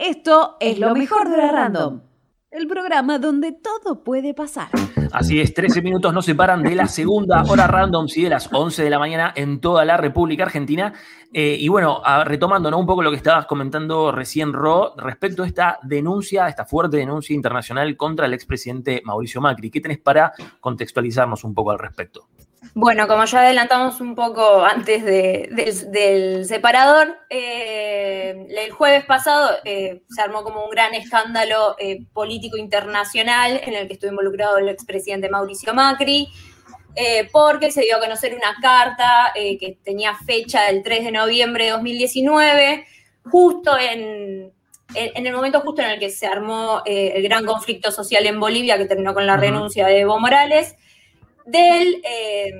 Esto es lo mejor de la Random, el programa donde todo puede pasar. Así es, 13 minutos nos separan de la segunda hora random, sí, de las 11 de la mañana en toda la República Argentina. Eh, y bueno, retomando un poco lo que estabas comentando recién, Ro, respecto a esta denuncia, esta fuerte denuncia internacional contra el expresidente Mauricio Macri. ¿Qué tenés para contextualizarnos un poco al respecto? Bueno, como ya adelantamos un poco antes del separador, eh, el jueves pasado eh, se armó como un gran escándalo eh, político internacional en el que estuvo involucrado el expresidente Mauricio Macri, porque se dio a conocer una carta que tenía fecha del 3 de noviembre de 2019, justo en, en el momento justo en el que se armó el gran conflicto social en Bolivia, que terminó con la renuncia de Evo Morales del, eh,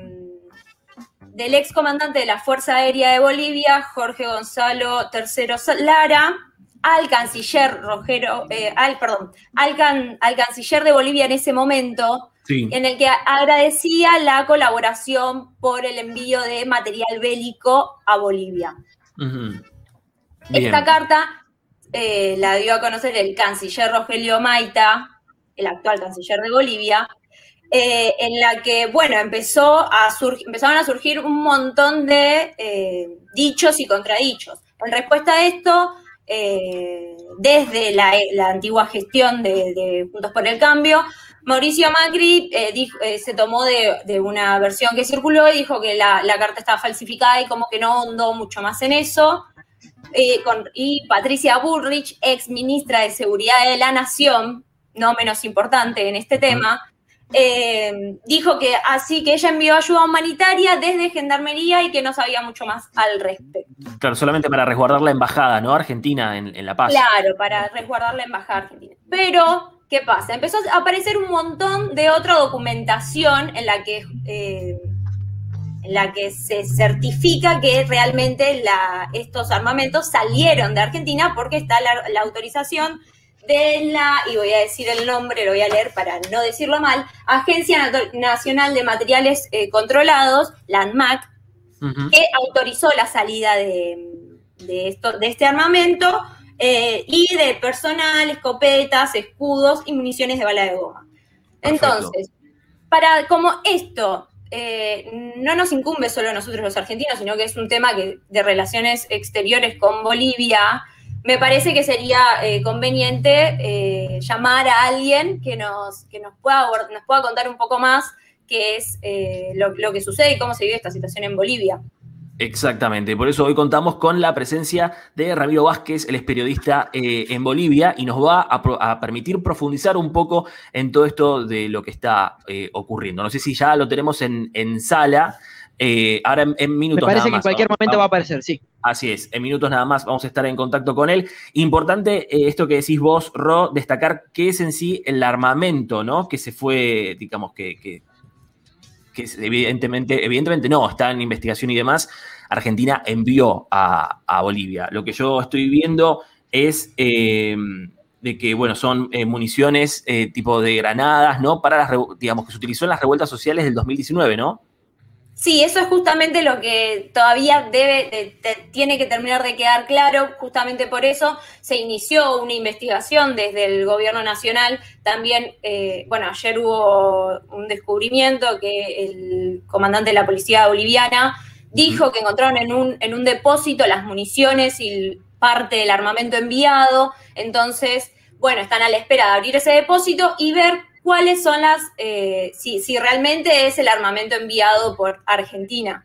del ex comandante de la Fuerza Aérea de Bolivia, Jorge Gonzalo III Lara, al canciller Rogero, eh, al, perdón, al, al, canciller de Bolivia en ese momento, en el que agradecía la colaboración por el envío de material bélico a Bolivia. Esta carta eh, la dio a conocer el canciller Rogelio Maita, el actual canciller de Bolivia, eh, en la que, bueno, empezó a empezaron a surgir un montón de eh, dichos y contradichos. En respuesta a esto, eh, desde la, antigua gestión de, Juntos por el Cambio, Mauricio Macri se tomó de, una versión que circuló y dijo que la, carta estaba falsificada y como que no hondó mucho más en eso. y Patricia Bullrich, ex ministra de Seguridad de la Nación, no menos importante en este tema, eh, dijo que así que ella envió ayuda humanitaria desde Gendarmería y que no sabía mucho más al respecto. Claro, solamente para resguardar la embajada, ¿no? Argentina en, La Paz. Claro, para resguardar la embajada argentina. Pero, ¿qué pasa? Empezó a aparecer un montón de otra documentación en la que, eh, en la que se certifica que realmente estos armamentos salieron de Argentina porque está la autorización de la, y voy a decir el nombre, lo voy a leer para no decirlo mal, Agencia Nacional de Materiales eh, Controlados, la ANMAC, que autorizó la salida de, esto, de este armamento eh, y de personal, escopetas, escudos y municiones de bala de goma. Entonces, para como esto eh, no nos incumbe solo a nosotros los argentinos, sino que es un tema que, de relaciones exteriores con Bolivia, me parece que sería eh, conveniente eh, llamar a alguien que nos, que nos, pueda, nos pueda contar un poco más qué es eh, lo, que sucede y cómo se vive esta situación en Bolivia. Exactamente, por eso hoy contamos con la presencia de Ramiro Vázquez, él es periodista en Bolivia y nos va a, permitir profundizar un poco en todo esto de lo que está ocurriendo. No sé si ya lo tenemos en, en sala. Eh, ahora en, minutos. Me parece que en cualquier momento va a aparecer, sí. Así es, en minutos nada más vamos a estar en contacto con él. Importante eh, esto que decís vos, Ro, destacar qué es en sí el armamento, ¿no? Que se fue, digamos, que, que, evidentemente, evidentemente no, está en investigación y demás. Argentina envió a, Bolivia. Lo que yo estoy viendo es eh, de que, bueno, son municiones tipo de granadas, ¿no? Para las, digamos, que se utilizó en las revueltas sociales del 2019, ¿no? Sí, eso es justamente lo que todavía debe, tiene que terminar de quedar claro. Justamente por eso se inició una investigación desde el gobierno nacional. También, eh, bueno, ayer hubo un descubrimiento que el comandante de la policía boliviana dijo que encontraron en un, en un depósito las municiones y parte del armamento enviado. Entonces, bueno, están a la espera de abrir ese depósito y ver cuáles son las, eh, si, realmente es el armamento enviado por Argentina.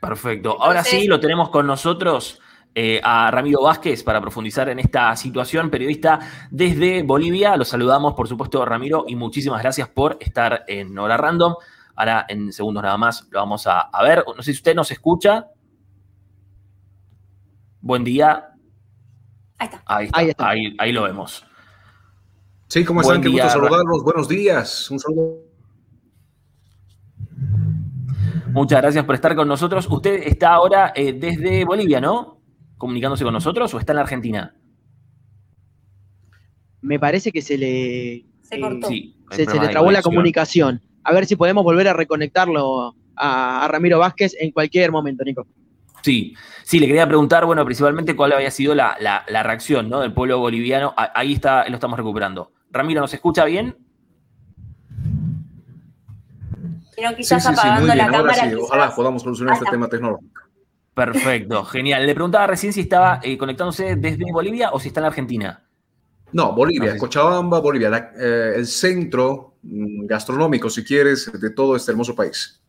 Perfecto. Ahora sí, lo tenemos con nosotros. Eh, a Ramiro Vázquez para profundizar en esta situación, periodista desde Bolivia. Lo saludamos, por supuesto, Ramiro, y muchísimas gracias por estar en Hora Random. Ahora, en segundos nada más, lo vamos a, ver. No sé si usted nos escucha. Buen día. Ahí está. Ahí, está. ahí lo vemos. Sí, ¿cómo están? Qué gusto saludarlos. Buenos días. Un saludo. Muchas gracias por estar con nosotros. Usted está ahora eh, desde Bolivia, ¿no? Comunicándose con nosotros o está en la Argentina? Me parece que se le. Se cortó. se, le trabó la comunicación. A ver si podemos volver a reconectarlo a, Ramiro Vázquez en cualquier momento, Nico. Sí, sí, le quería preguntar, bueno, principalmente cuál había sido la, reacción ¿no? del pueblo boliviano. Ahí está, lo estamos recuperando. Ramiro, ¿nos escucha bien? Pero quizás apagando la cámara. Ojalá podamos solucionar este tema tecnológico. Perfecto, genial. Le preguntaba recién si estaba eh, conectándose desde Bolivia o si está en Argentina. No, Bolivia, Cochabamba, Bolivia, eh, el centro mm, gastronómico, si quieres, de todo este hermoso país.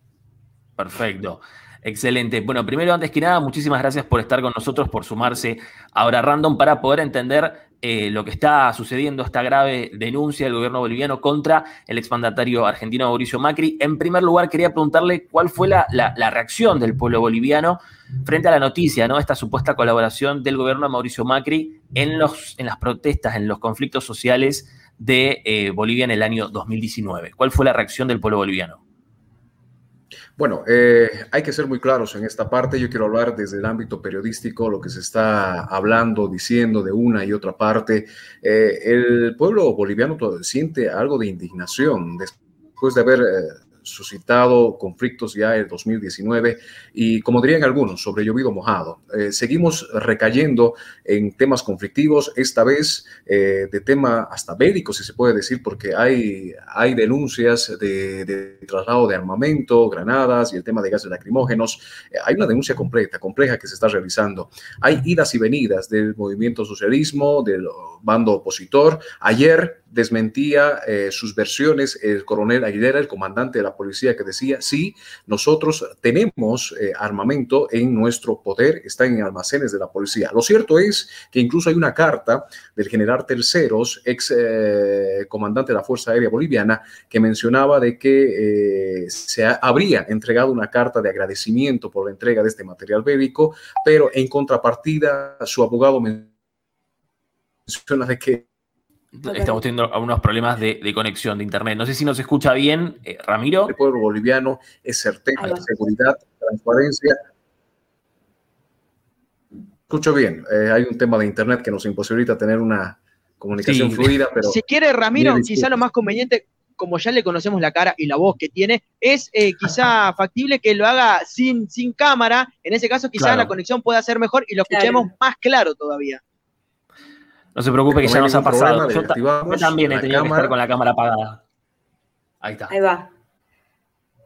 Perfecto. Excelente. Bueno, primero, antes que nada, muchísimas gracias por estar con nosotros, por sumarse ahora Random para poder entender eh, lo que está sucediendo, esta grave denuncia del gobierno boliviano contra el exmandatario argentino Mauricio Macri. En primer lugar, quería preguntarle cuál fue la, reacción del pueblo boliviano frente a la noticia, ¿no? Esta supuesta colaboración del gobierno de Mauricio Macri en, los, en las protestas, en los conflictos sociales de eh, Bolivia en el año 2019. ¿Cuál fue la reacción del pueblo boliviano? Bueno, eh, hay que ser muy claros en esta parte. Yo quiero hablar desde el ámbito periodístico, lo que se está hablando, diciendo de una y otra parte. Eh, el pueblo boliviano siente algo de indignación después de haber eh, suscitado conflictos ya en 2019 y, como dirían algunos, sobre llovido mojado. Eh, seguimos recayendo en temas conflictivos, esta vez eh, de tema hasta bélico, si se puede decir, porque hay, hay denuncias de, traslado de armamento, granadas y el tema de gases lacrimógenos. Eh, hay una denuncia completa, compleja que se está realizando. Hay idas y venidas del movimiento socialismo, del bando opositor. Ayer desmentía eh, sus versiones el coronel Aguilera, el comandante de la policía, que decía, sí, nosotros tenemos eh, armamento en nuestro poder, está en almacenes de la policía. Lo cierto es que incluso hay una carta del general Terceros, ex eh, comandante de la Fuerza Aérea Boliviana, que mencionaba de que se habría entregado una carta de agradecimiento por la entrega de este material bélico, pero en contrapartida su abogado menciona de que Estamos teniendo algunos problemas de, conexión de internet. No sé si nos escucha bien, eh, Ramiro. El pueblo boliviano es certeza, seguridad, transparencia. Escucho bien. Eh, hay un tema de internet que nos imposibilita tener una comunicación fluida, pero. Si quiere, Ramiro, quizá lo más conveniente, como ya le conocemos la cara y la voz que tiene, es eh, quizá factible que lo haga sin, sin cámara. En ese caso, quizá la conexión pueda ser mejor y lo escuchemos más claro todavía. No se preocupe que ya nos ha pasado. Yo, también he tenido que estar con la cámara apagada. Ahí está. Ahí va.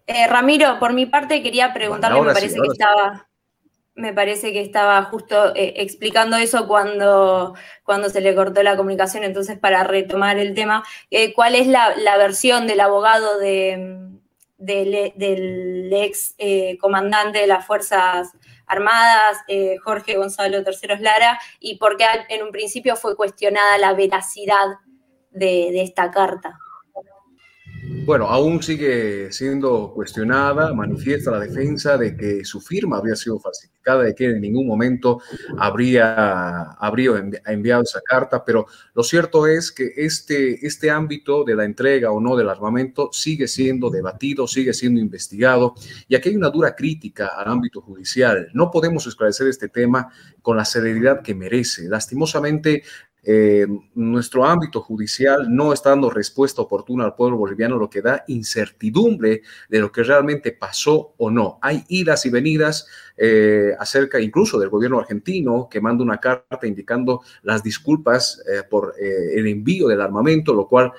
Eh, Ramiro, por mi parte quería preguntarle, me parece que estaba, me parece que estaba justo eh, explicando eso cuando, cuando se le cortó la comunicación, entonces para retomar el tema, eh, ¿cuál es la, versión del abogado de, del ex comandante de las Fuerzas Armadas, eh, Jorge Gonzalo Terceros Lara, y por qué en un principio fue cuestionada la veracidad de, esta carta. Bueno, aún sigue siendo cuestionada, manifiesta la defensa de que su firma habría sido falsificada, de que en ningún momento habría, habría enviado esa carta, pero lo cierto es que este, este ámbito de la entrega o no del armamento sigue siendo debatido, sigue siendo investigado, y aquí hay una dura crítica al ámbito judicial. No podemos esclarecer este tema con la celeridad que merece. Lastimosamente, eh, nuestro ámbito judicial no está dando respuesta oportuna al pueblo boliviano, lo que da incertidumbre de lo que realmente pasó o no. Hay idas y venidas eh, acerca incluso del gobierno argentino que manda una carta indicando las disculpas eh, por el envío del armamento, lo cual,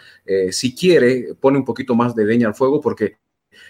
si quiere, pone un poquito más de leña al fuego porque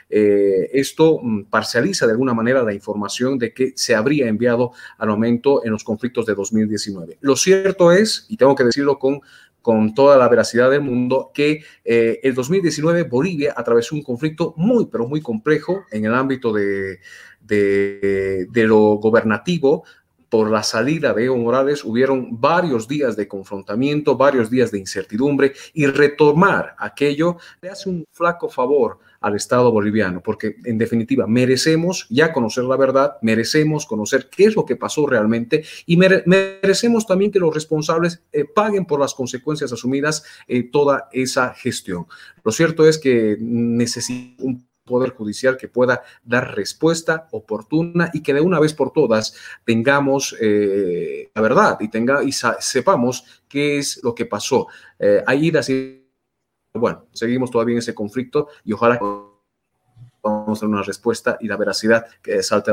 eh, esto mm, parcializa de alguna manera la información de que se habría enviado al momento en los conflictos de 2019. Lo cierto es, y tengo que decirlo con con toda la veracidad del mundo, que eh, el 2019 Bolivia atravesó un conflicto muy, pero muy complejo en el ámbito de, de, de lo gobernativo, por la salida de Evo Morales, hubieron varios días de confrontamiento, varios días de incertidumbre y retomar aquello le hace un flaco favor al Estado boliviano, porque en definitiva merecemos ya conocer la verdad, merecemos conocer qué es lo que pasó realmente y merecemos también que los responsables eh, paguen por las consecuencias asumidas en toda esa gestión. Lo cierto es que necesitamos un poder judicial que pueda dar respuesta oportuna y que de una vez por todas tengamos eh, la verdad y tenga y sepamos qué es lo que pasó. Eh, hay idas y bueno, seguimos todavía en ese conflicto y ojalá podamos tener una respuesta y la veracidad que salte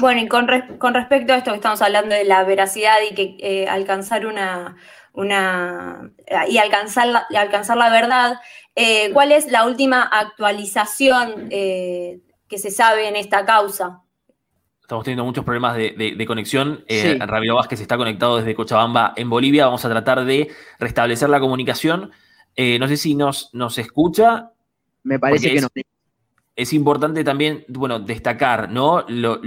Bueno, y con, respecto a esto que estamos hablando de la veracidad y que eh, alcanzar una, una y alcanzar la, alcanzar la verdad, eh, ¿cuál es la última actualización eh, que se sabe en esta causa? Estamos teniendo muchos problemas de, conexión. Eh, Ramiro Vázquez está conectado desde Cochabamba en Bolivia. Vamos a tratar de restablecer la comunicación. no sé si nos, nos escucha. Me parece que no es importante también, bueno, destacar, ¿no? Lo,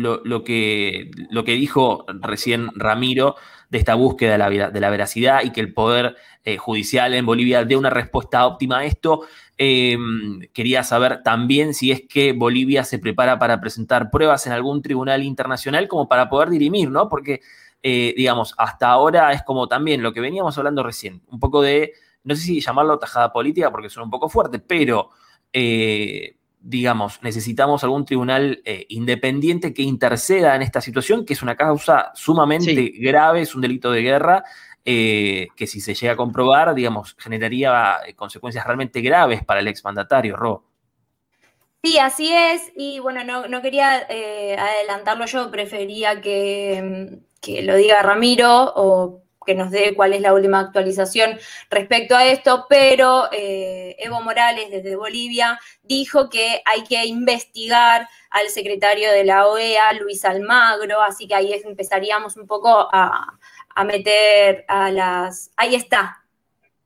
que, lo que dijo recién Ramiro de esta búsqueda de la, de la veracidad y que el Poder eh, Judicial en Bolivia dé una respuesta óptima a esto. Em, quería saber también si es que Bolivia se prepara para presentar pruebas en algún tribunal internacional como para poder dirimir, ¿no? Porque, eh, digamos, hasta ahora es como también lo que veníamos hablando recién, un poco de, no sé si llamarlo tajada política porque suena un poco fuerte, pero... Eh, digamos, necesitamos algún tribunal eh, independiente que interceda en esta situación, que es una causa sumamente grave, es un delito de guerra, eh, que si se llega a comprobar, digamos, generaría eh, consecuencias realmente graves para el exmandatario, Ro. Sí, así es, y bueno, no, quería adelantarlo yo, prefería que, que lo diga Ramiro o que nos dé cuál es la última actualización respecto a esto, pero eh, Evo Morales desde Bolivia dijo que hay que investigar al secretario de la OEA, Luis Almagro, así que ahí empezaríamos un poco a, meter a las... Ahí está.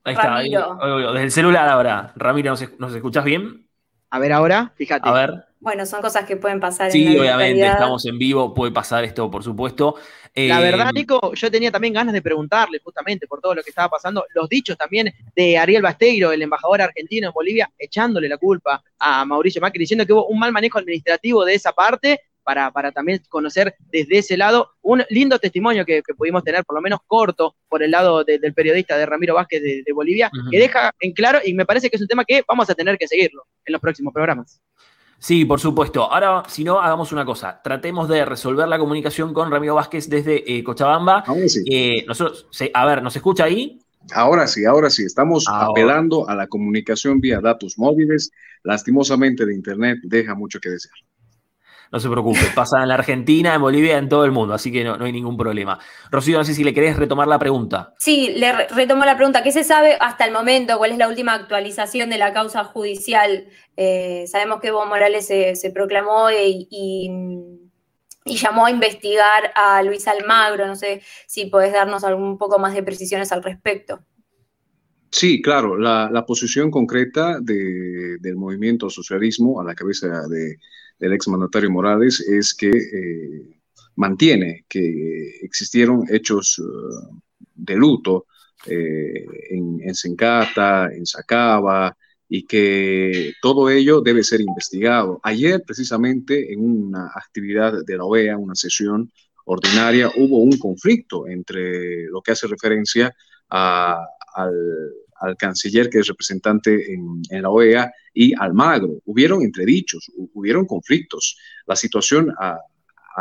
Ahí está, desde el celular ahora. Ramiro, ¿nos, ¿nos escuchás bien? A ver ahora, fíjate. A ver. Bueno, son cosas que pueden pasar. Sí, obviamente, estamos en vivo, puede pasar esto, por supuesto. la verdad, eh, Nico, yo tenía también ganas de preguntarle justamente por todo lo que estaba pasando, los dichos también de Ariel Basteiro, el embajador argentino en Bolivia, echándole la culpa a Mauricio Macri, diciendo que hubo un mal manejo administrativo de esa parte para, para, también conocer desde ese lado un lindo testimonio que, pudimos tener, por lo menos corto, por el lado del periodista de Ramiro Vázquez de, Bolivia, que deja en claro, y me parece que es un tema que vamos a tener que seguirlo en los próximos programas. Sí, por supuesto. Ahora, si no, hagamos una cosa. Tratemos de resolver la comunicación con Ramiro Vázquez desde eh, Cochabamba. Eh, nosotros, a ver, ¿nos escucha ahí? Ahora sí, ahora sí. Estamos apelando a la comunicación vía datos móviles. Lastimosamente, de Internet deja mucho que desear. No se preocupe, pasa en la Argentina, en Bolivia, en todo el mundo, así que no, hay ningún problema. Rocío, no sé si le querés retomar la pregunta. Sí, le retomo la pregunta. ¿Qué se sabe hasta el momento? ¿Cuál es la última actualización de la causa judicial? Eh, sabemos que Evo Morales se, proclamó y, llamó a investigar a Luis Almagro. No sé si podés darnos algún poco más de precisiones al respecto. Sí, claro, la, posición concreta del movimiento socialismo a la cabeza de del exmandatario Morales es que eh, mantiene que existieron hechos eh, de luto eh, en, en Sencata, en Sacaba, y que todo ello debe ser investigado. Ayer, precisamente, en una actividad de la OEA, una sesión ordinaria, hubo un conflicto entre lo que hace referencia al al canciller que es representante en, la OEA y Almagro. Hubieron entredichos, hubieron conflictos. La situación a,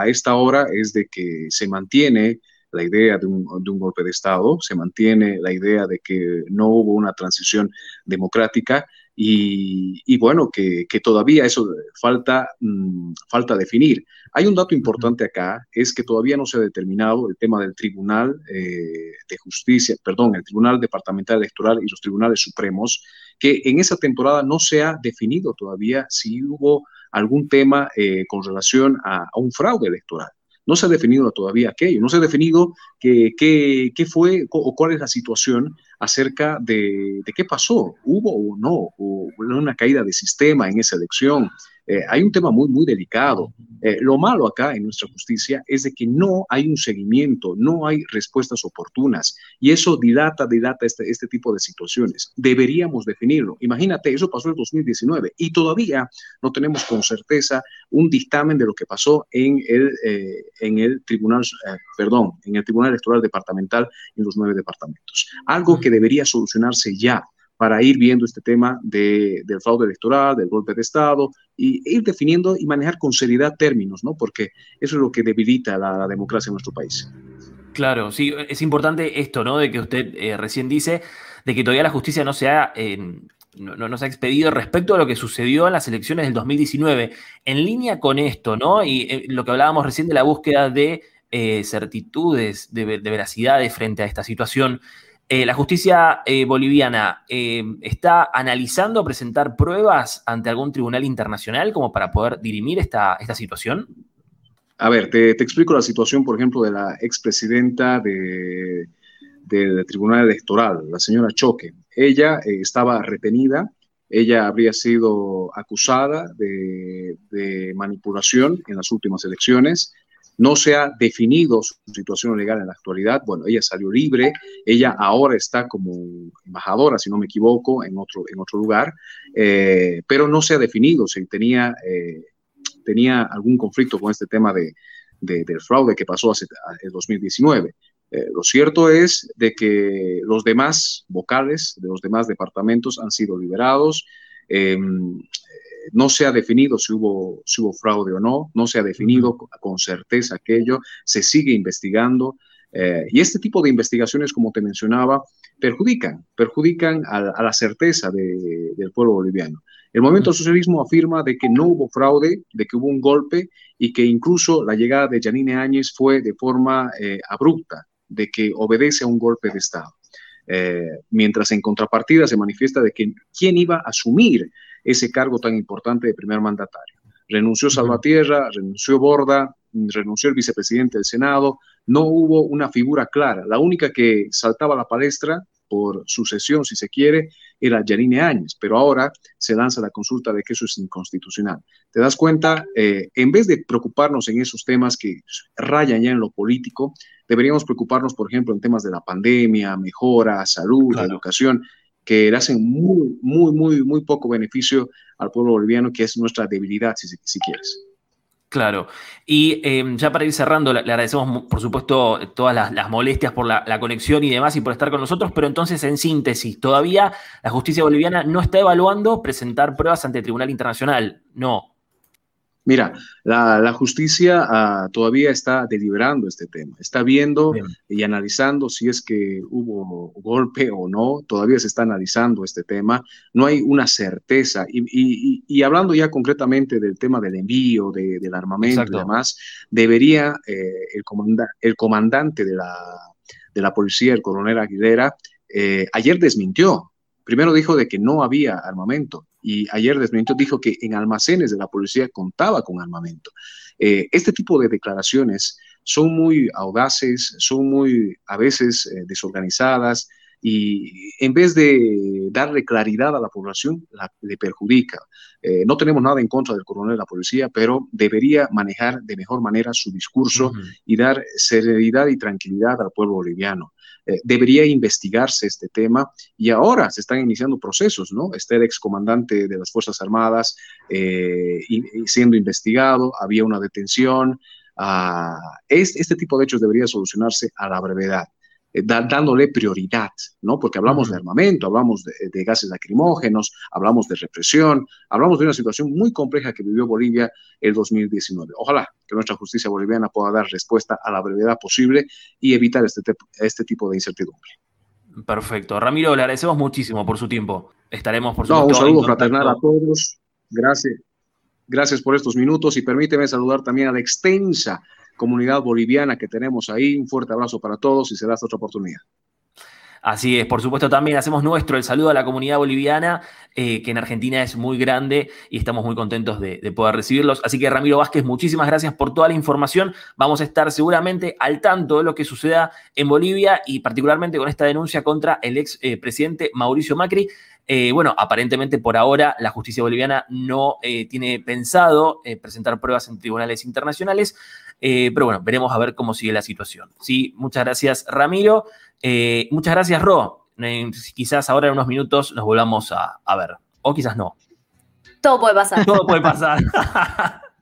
esta hora es de que se mantiene la idea de un, golpe de Estado, se mantiene la idea de que no hubo una transición democrática y, bueno, que, todavía eso falta, mm, falta definir. Hay un dato importante acá, es que todavía no se ha determinado el tema del Tribunal eh, de Justicia, perdón, el Tribunal Departamental Electoral y los Tribunales Supremos, que en esa temporada no se ha definido todavía si hubo algún tema eh, con relación a un fraude electoral. No se ha definido todavía aquello, no se ha definido qué, qué, fue o cuál es la situación acerca de, de, qué pasó, hubo o no, o una caída de sistema en esa elección, eh, hay un tema muy, muy delicado. Eh, lo malo acá en nuestra justicia es de que no hay un seguimiento, no hay respuestas oportunas y eso dilata, dilata este, este tipo de situaciones. Deberíamos definirlo. Imagínate, eso pasó en 2019 y todavía no tenemos con certeza un dictamen de lo que pasó en el, eh, en el tribunal, perdón, en el tribunal electoral departamental en los nueve departamentos. Algo que debería solucionarse ya para ir viendo este tema de, del fraude electoral, del golpe de Estado, y ir definiendo y manejar con seriedad términos, ¿no? Porque eso es lo que debilita la, democracia en nuestro país. Claro, sí, es importante esto, ¿no? De que usted eh, recién dice, de que todavía la justicia no se ha, nos ha expedido respecto a lo que sucedió en las elecciones del 2019. En línea con esto, ¿no? Y eh, lo que hablábamos recién de la búsqueda de eh, certitudes, de, veracidad veracidades frente a esta situación. Eh, ¿La justicia boliviana está analizando presentar pruebas ante algún tribunal internacional como para poder dirimir esta, esta situación? A ver, te, explico la situación, por ejemplo, de la expresidenta de, del Tribunal Electoral, la señora Choque. Ella eh, estaba retenida, ella habría sido acusada de, manipulación en las últimas elecciones. No se ha definido su situación legal en la actualidad. Bueno, ella salió libre, ella ahora está como embajadora, si no me equivoco, en otro, en otro lugar, eh, pero no se ha definido si tenía, eh, tenía algún conflicto con este tema de, del fraude que pasó hace el 2019. Eh, lo cierto es de que los demás vocales de los demás departamentos han sido liberados. Em, no se ha definido si hubo, si hubo fraude o no, no se ha definido con certeza aquello, se sigue investigando. Eh, y este tipo de investigaciones, como te mencionaba, perjudican, perjudican a, la certeza del pueblo boliviano. El movimiento socialismo afirma de que no hubo fraude, de que hubo un golpe y que incluso la llegada de Janine Áñez fue de forma eh, abrupta de que obedece a un golpe de Estado. Eh, mientras en contrapartida se manifiesta de que quién iba a asumir ese cargo tan importante de primer mandatario. Renunció Salvatierra, renunció Borda, renunció el vicepresidente del Senado, no hubo una figura clara. La única que saltaba a la palestra por sucesión, si se quiere, era Yanine Áñez, pero ahora se lanza la consulta de que eso es inconstitucional. ¿Te das cuenta? Eh, en vez de preocuparnos en esos temas que rayan ya en lo político, deberíamos preocuparnos, por ejemplo, en temas de la pandemia, mejora, salud, educación, que le hacen muy, muy, muy, muy poco beneficio al pueblo boliviano, que es nuestra debilidad, si, si quieres. Claro. Y em, ya para ir cerrando, le, agradecemos, por supuesto, todas las, molestias por la, la, conexión y demás y por estar con nosotros, pero entonces, en síntesis, todavía la justicia boliviana no está evaluando presentar pruebas ante el Tribunal Internacional. No. Mira, la, justicia ah, todavía está deliberando este tema, está viendo y analizando si es que hubo golpe o no, todavía se está analizando este tema, no hay una certeza. Y, hablando ya concretamente del tema del envío, del armamento y demás, debería eh, el, el, comandante de la, de la policía, el coronel Aguilera, eh, ayer desmintió. Primero dijo de que no había armamento y ayer desmintió, dijo que en almacenes de la policía contaba con armamento. Eh, este tipo de declaraciones son muy audaces, son muy a veces eh, desorganizadas y en vez de darle claridad a la población, le perjudica. Eh, no tenemos nada en contra del coronel de la policía, pero debería manejar de mejor manera su discurso y dar serenidad y tranquilidad al pueblo boliviano. Eh, debería investigarse este tema y ahora se están iniciando procesos, ¿no? Está el excomandante de las Fuerzas Armadas eh, siendo investigado, había una detención. Ah, este tipo de hechos debería solucionarse a la brevedad. Eh, dándole prioridad, ¿no? Porque hablamos de armamento, hablamos de, gases lacrimógenos, hablamos de represión, hablamos de una situación muy compleja que vivió Bolivia el 2019. Ojalá que nuestra justicia boliviana pueda dar respuesta a la brevedad posible y evitar este, este tipo de incertidumbre. Perfecto. Ramiro, le agradecemos muchísimo por su tiempo. Estaremos, por supuesto. No, un saludo fraternal a todos. Gracias. Gracias por estos minutos y permíteme saludar también a la extensa comunidad boliviana que tenemos ahí. Un fuerte abrazo para todos y será hasta otra oportunidad. Así es, por supuesto también hacemos nuestro el saludo a la comunidad boliviana, eh, que en Argentina es muy grande y estamos muy contentos de, poder recibirlos. Así que Ramiro Vázquez, muchísimas gracias por toda la información. Vamos a estar seguramente al tanto de lo que suceda en Bolivia y particularmente con esta denuncia contra el ex eh, presidente Mauricio Macri. Eh, bueno, aparentemente por ahora la justicia boliviana no tiene pensado presentar pruebas en tribunales internacionales. Pero bueno, veremos a ver cómo sigue la situación. Sí, muchas gracias, Ramiro. Eh, muchas gracias, Ro. Eh, quizás ahora en unos minutos nos volvamos a ver. O quizás no. Todo puede pasar. Todo puede pasar.